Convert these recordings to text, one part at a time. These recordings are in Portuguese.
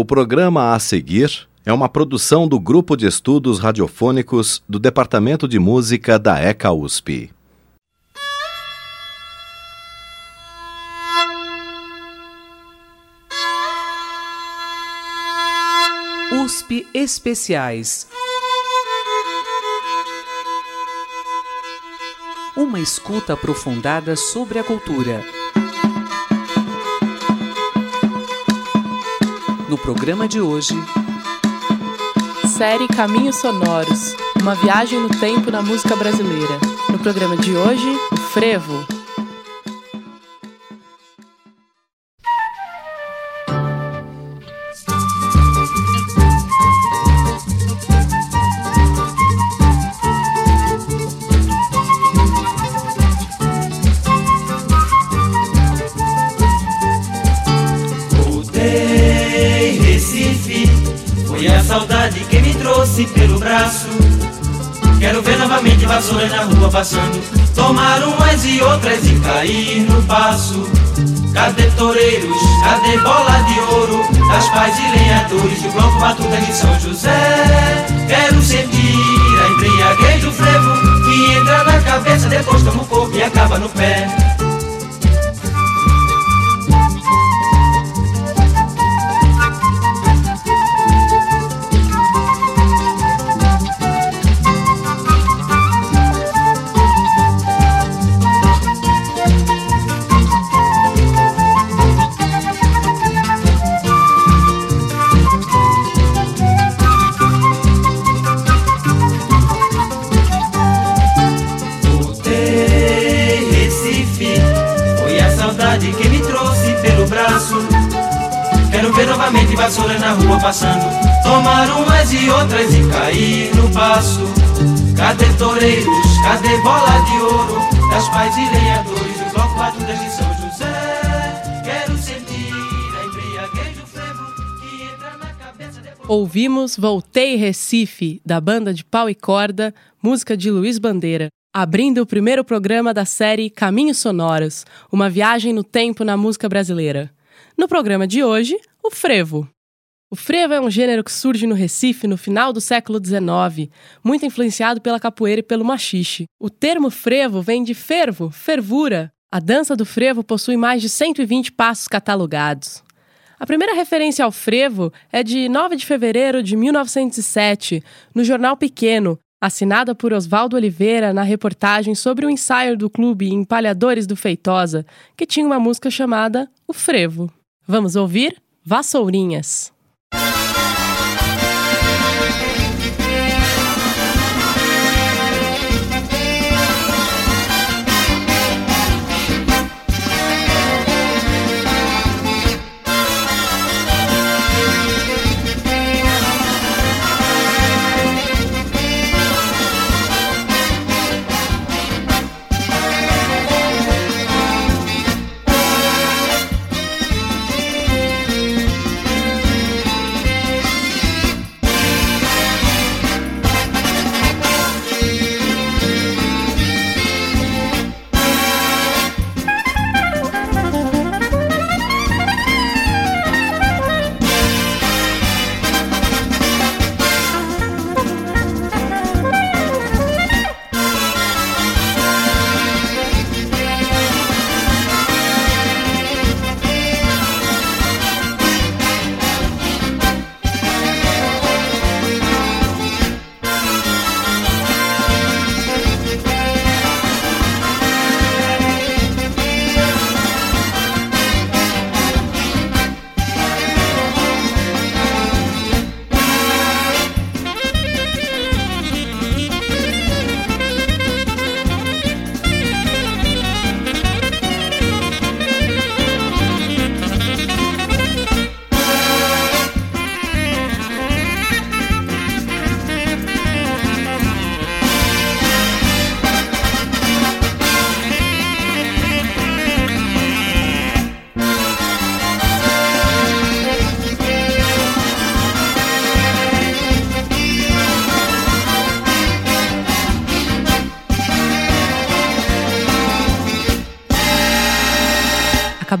O programa a seguir é uma produção do Grupo de Estudos Radiofônicos do Departamento de Música da ECA USP. USP Especiais. Uma escuta aprofundada sobre a cultura. No programa de hoje, série Caminhos Sonoros Uma viagem no tempo na música brasileira. No programa de hoje, o Frevo. Vassouras na rua passando, tomar umas e outras e cair no passo. Cadê toureiros? Cadê bola de ouro? Das pais e lenhadores do bloco Batuta de São José. Quero sentir a embriaguez do frevo que entra na cabeça, depois toma o corpo e acaba no pé. Passando, tomar umas e outras e cair no passo. Cadê toureiros? Cadê bola de ouro? Das pais e lenhadores do bloco Batutas de São José. Quero sentir a embriaguez do frevo que entra na cabeça depois. Ouvimos Voltei Recife, da banda de pau e corda, música de Luiz Bandeira, abrindo o primeiro programa da série Caminhos Sonoros Uma viagem no tempo na música brasileira. No programa de hoje, o frevo. O frevo é um gênero que surge no Recife no final do século XIX, muito influenciado pela capoeira e pelo machixe. O termo frevo vem de fervo, fervura. A dança do frevo possui mais de 120 passos catalogados. A primeira referência ao frevo é de 9 de fevereiro de 1907, no Jornal Pequeno, assinada por Oswaldo Oliveira na reportagem sobre o ensaio do clube Empalhadores do Feitosa, que tinha uma música chamada O Frevo. Vamos ouvir Vassourinhas.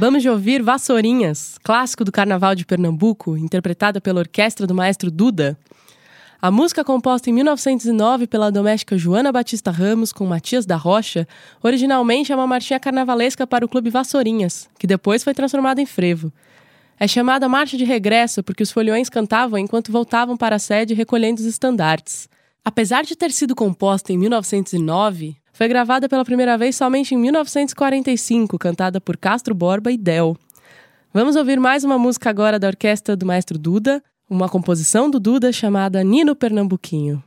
Acabamos de ouvir Vassourinhas, clássico do Carnaval de Pernambuco, interpretada pela orquestra do maestro Duda. A música, composta em 1909 pela doméstica Joana Batista Ramos com Matias da Rocha, originalmente é uma marchinha carnavalesca para o Clube Vassourinhas, que depois foi transformado em frevo. É chamada Marcha de Regresso porque os foliões cantavam enquanto voltavam para a sede recolhendo os estandartes. Apesar de ter sido composta em 1909, foi gravada pela primeira vez somente em 1945, cantada por Castro Borba e Del. Vamos ouvir mais uma música agora da orquestra do maestro Duda, uma composição do Duda chamada Nino Pernambuquinho.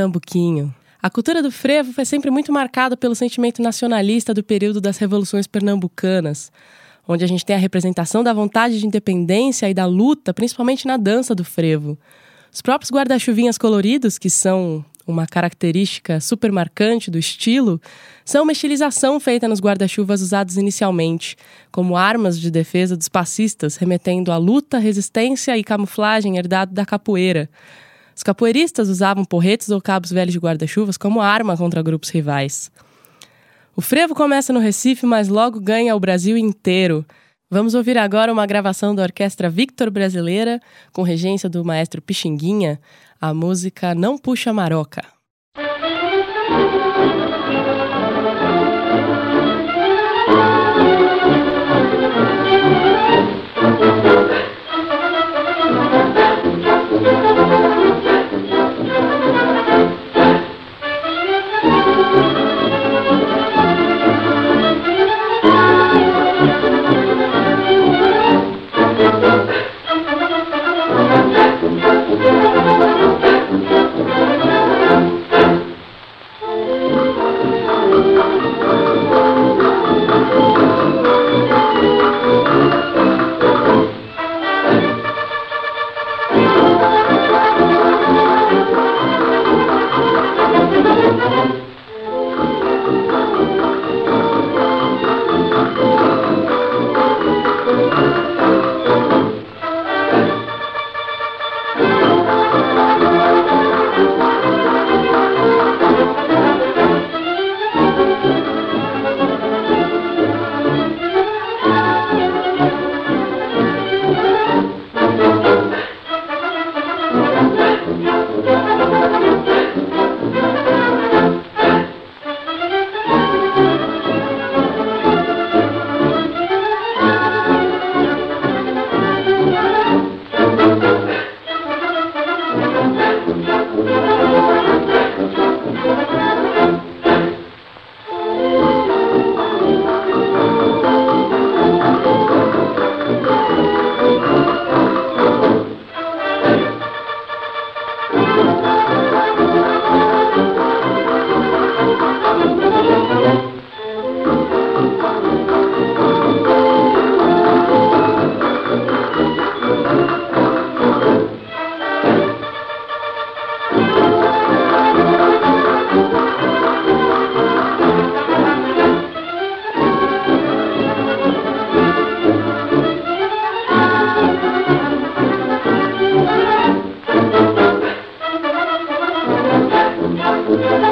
Pernambuquinho. A cultura do frevo foi sempre muito marcada pelo sentimento nacionalista do período das revoluções pernambucanas, onde a gente tem a representação da vontade de independência e da luta, principalmente na dança do frevo. Os próprios guarda-chuvinhas coloridos, que são uma característica super marcante do estilo, são uma estilização feita nos guarda-chuvas usados inicialmente, como armas de defesa dos passistas, remetendo à luta, resistência e camuflagem herdado da capoeira. Os capoeiristas usavam porretes ou cabos velhos de guarda-chuvas como arma contra grupos rivais. O frevo começa no Recife, mas logo ganha o Brasil inteiro. Vamos ouvir agora uma gravação da Orquestra Victor Brasileira, com regência do maestro Pixinguinha, a música Não Puxa Maroca. Thank you.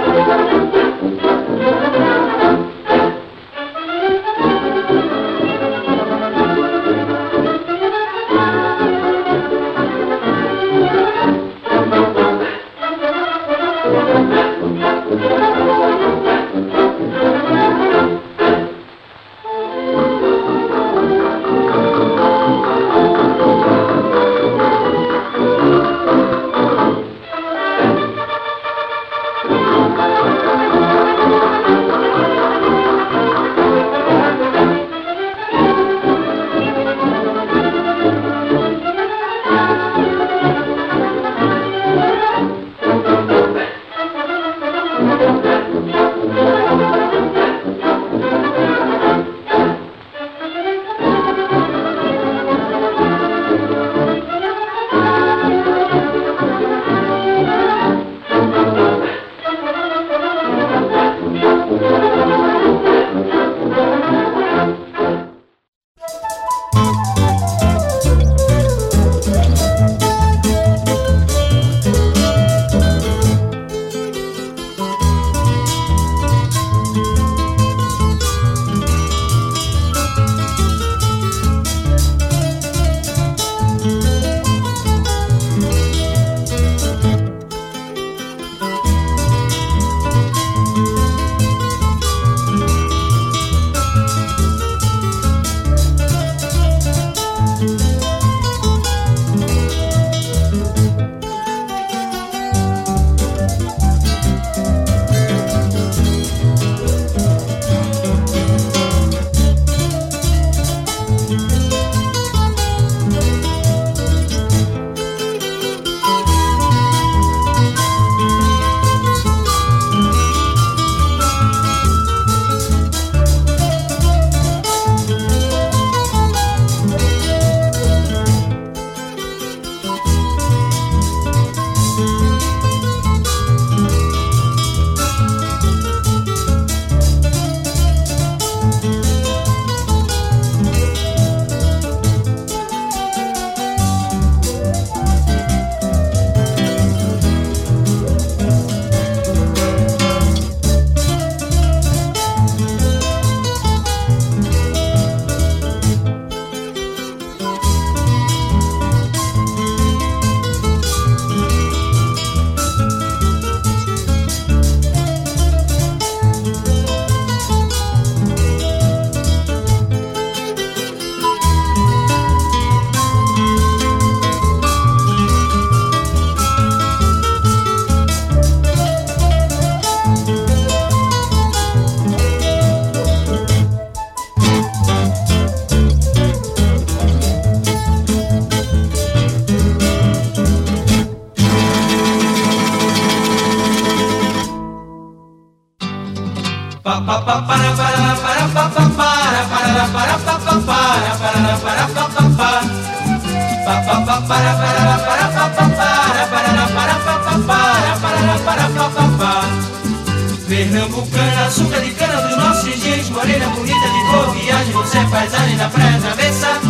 Você é paisagem na praia travessa.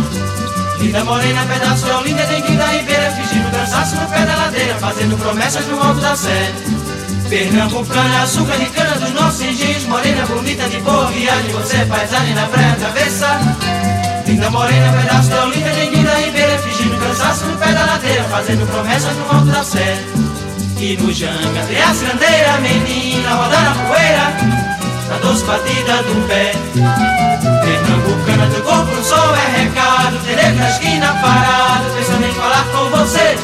Linda morena, pedaço de Olinda, dengue da ribeira. Fingindo cansaço no pé da ladeira, fazendo promessas no alto da sé. Pernambucana, açúcar de cana dos nossos engenhos Morena bonita de boa viagem, você é paisagem na praia travessa. Linda morena, pedaço de Olinda, dengue da ribeira. Fingindo cansaço no pé da ladeira, fazendo promessas no alto da sé. E no janga tem a cirandeira, menina, roda na poeira Na doce batida do pé. Pernambucana de corpo no sol é recado Tereco na esquina parado Pensando em falar com você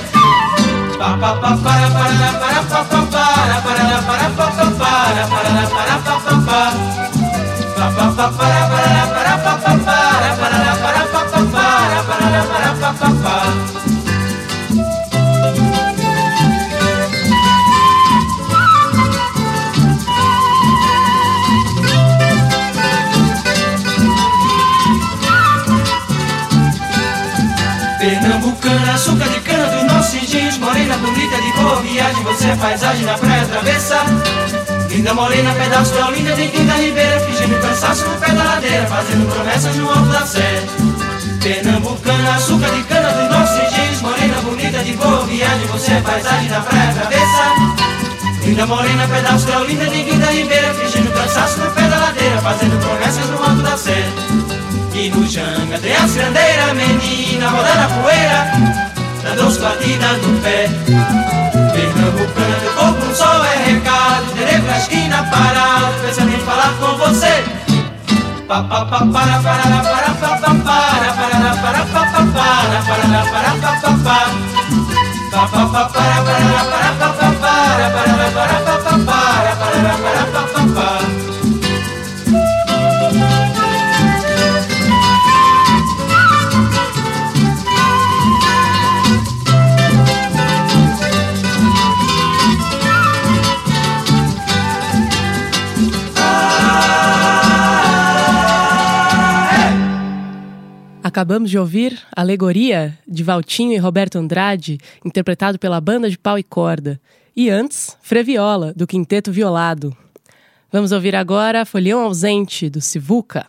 Pernambucana, boa viagem, você é paisagem na praia travessa Linda morena, pedaço da Olinda, dentro da ribeira Fingindo cansaço no pé da ladeira Fazendo promessas no alto da sé Pernambucana, açúcar de cana dos nossos engenhos Morena bonita de boa viagem, você é paisagem na praia travessa Linda morena, pedaço da Olinda, dentro da ribeira Fingindo cansaço no pé da ladeira Fazendo promessas no alto da sé e no janga tem as grandeiras, menina, rodando a poeira, os batidas do pé. Pernambucana, teu corpo no sol é recado, terei pra esquina parado, pensando em falar com você. Pa pa pa para para para pa pa para para para pa pa para para para pa pa pa pa pa pa para para para pa pa para para para pa pa para para para pa pa pa Acabamos de ouvir Alegoria, de Valtinho e Roberto Andrade, interpretado pela banda de pau e corda. E antes, Freviola, do Quinteto Violado. Vamos ouvir agora Folhão Ausente, do Sivuca.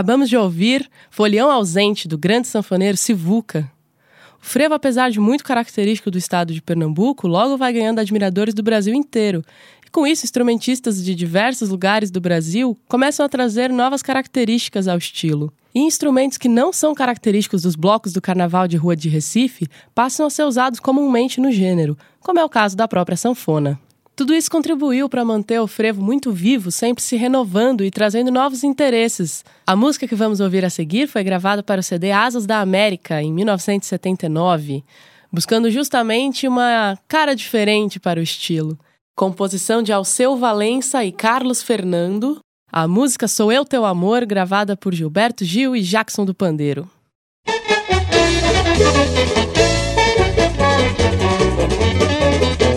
Acabamos de ouvir Folião Ausente, do grande sanfoneiro Sivuca. O frevo, apesar de muito característico do estado de Pernambuco, logo vai ganhando admiradores do Brasil inteiro. E com isso, instrumentistas de diversos lugares do Brasil começam a trazer novas características ao estilo. E instrumentos que não são característicos dos blocos do Carnaval de Rua de Recife passam a ser usados comumente no gênero, como é o caso da própria sanfona. Tudo isso contribuiu para manter o frevo muito vivo, sempre se renovando e trazendo novos interesses. A música que vamos ouvir a seguir foi gravada para o CD Asas da América, em 1979, buscando justamente uma cara diferente para o estilo. Composição de Alceu Valença e Carlos Fernando. A música Sou Eu Teu Amor, gravada por Gilberto Gil e Jackson do Pandeiro.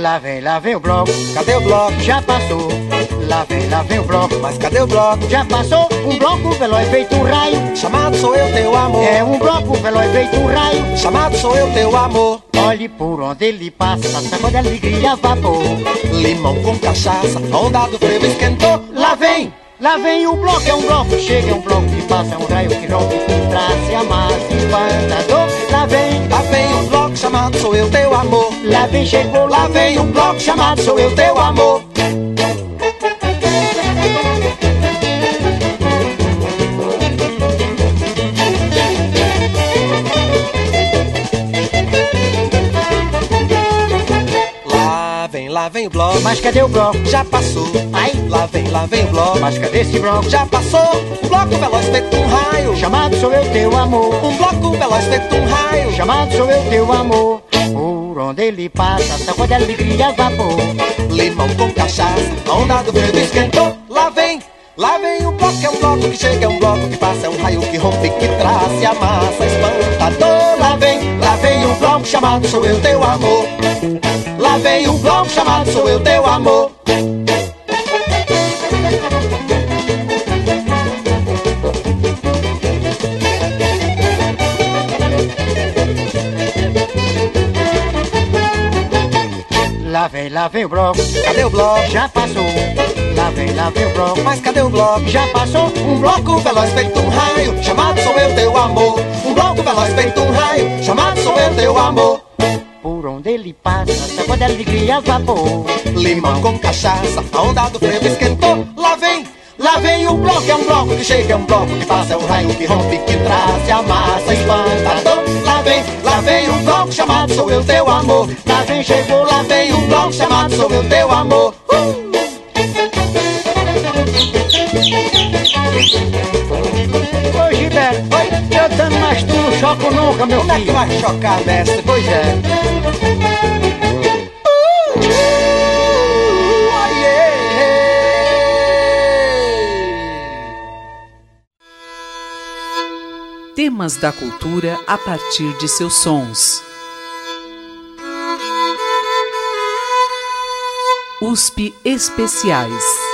Lá vem, lá vem o bloco, cadê o bloco? Já passou. Lá vem, lá vem o bloco, mas cadê o bloco? Já passou. Um bloco veloz feito um raio, chamado sou eu teu amor. É um bloco veloz feito um raio, chamado sou eu teu amor. Olhe por onde ele passa, sacode alegria, vapor. Limão com cachaça, onda do frevo esquentou. Lá vem, lá vem o bloco, é um bloco chega, é um bloco que passa, é um raio que rompe, trace, amassa, espantador. Lá vem, chamado sou eu teu amor. Lá vem, chegou, lá vem um bloco chamado sou eu teu amor. Lá vem, o bloco. Mas cadê o bloco? Já passou. Ai, lá vem, lá vem o bloco. Mas cadê esse bloco? Já passou. O bloco veloz feito um raio. Chamado sou eu teu amor. Um bloco veloz feito um raio. Chamado sou eu teu amor. Por onde ele passa, sacode alegria, vapor. Limão com cachaça, a onda do vento esquentou. Lá vem, lá vem o bloco, é um bloco que chega, é um bloco que passa, é um raio que rompe, que traça, amassa, espantador. Lá vem, lá vem o bloco chamado sou eu teu amor. Lá vem o bloco chamado sou eu teu amor. Lá vem, lá vem o bloco. Cadê o bloco? Já passou. Lá vem, lá vem o bloco. Mas cadê o bloco? Já passou. Um bloco veloz feito um raio, chamado sou eu teu amor. Um bloco veloz feito um raio, chamado sou eu teu amor. Onde ele passa, sacode alegria, vapor. Limão com cachaça, a onda do frevo esquentou. Lá vem, lá vem o bloco, é um bloco que chega, é um bloco que passa, é um raio que rompe, que traz, amassa, espantador. Lá vem, lá vem o bloco chamado sou eu teu amor. Lá vem, chegou, lá vem o bloco chamado sou eu teu amor. Uh! Ô Gilberto, Oi? eu dando, mas tu não choco nunca, meu Como é filho. que vai chocar, mestre? Pois é. Temas da cultura a partir de seus sons. USP Especiais.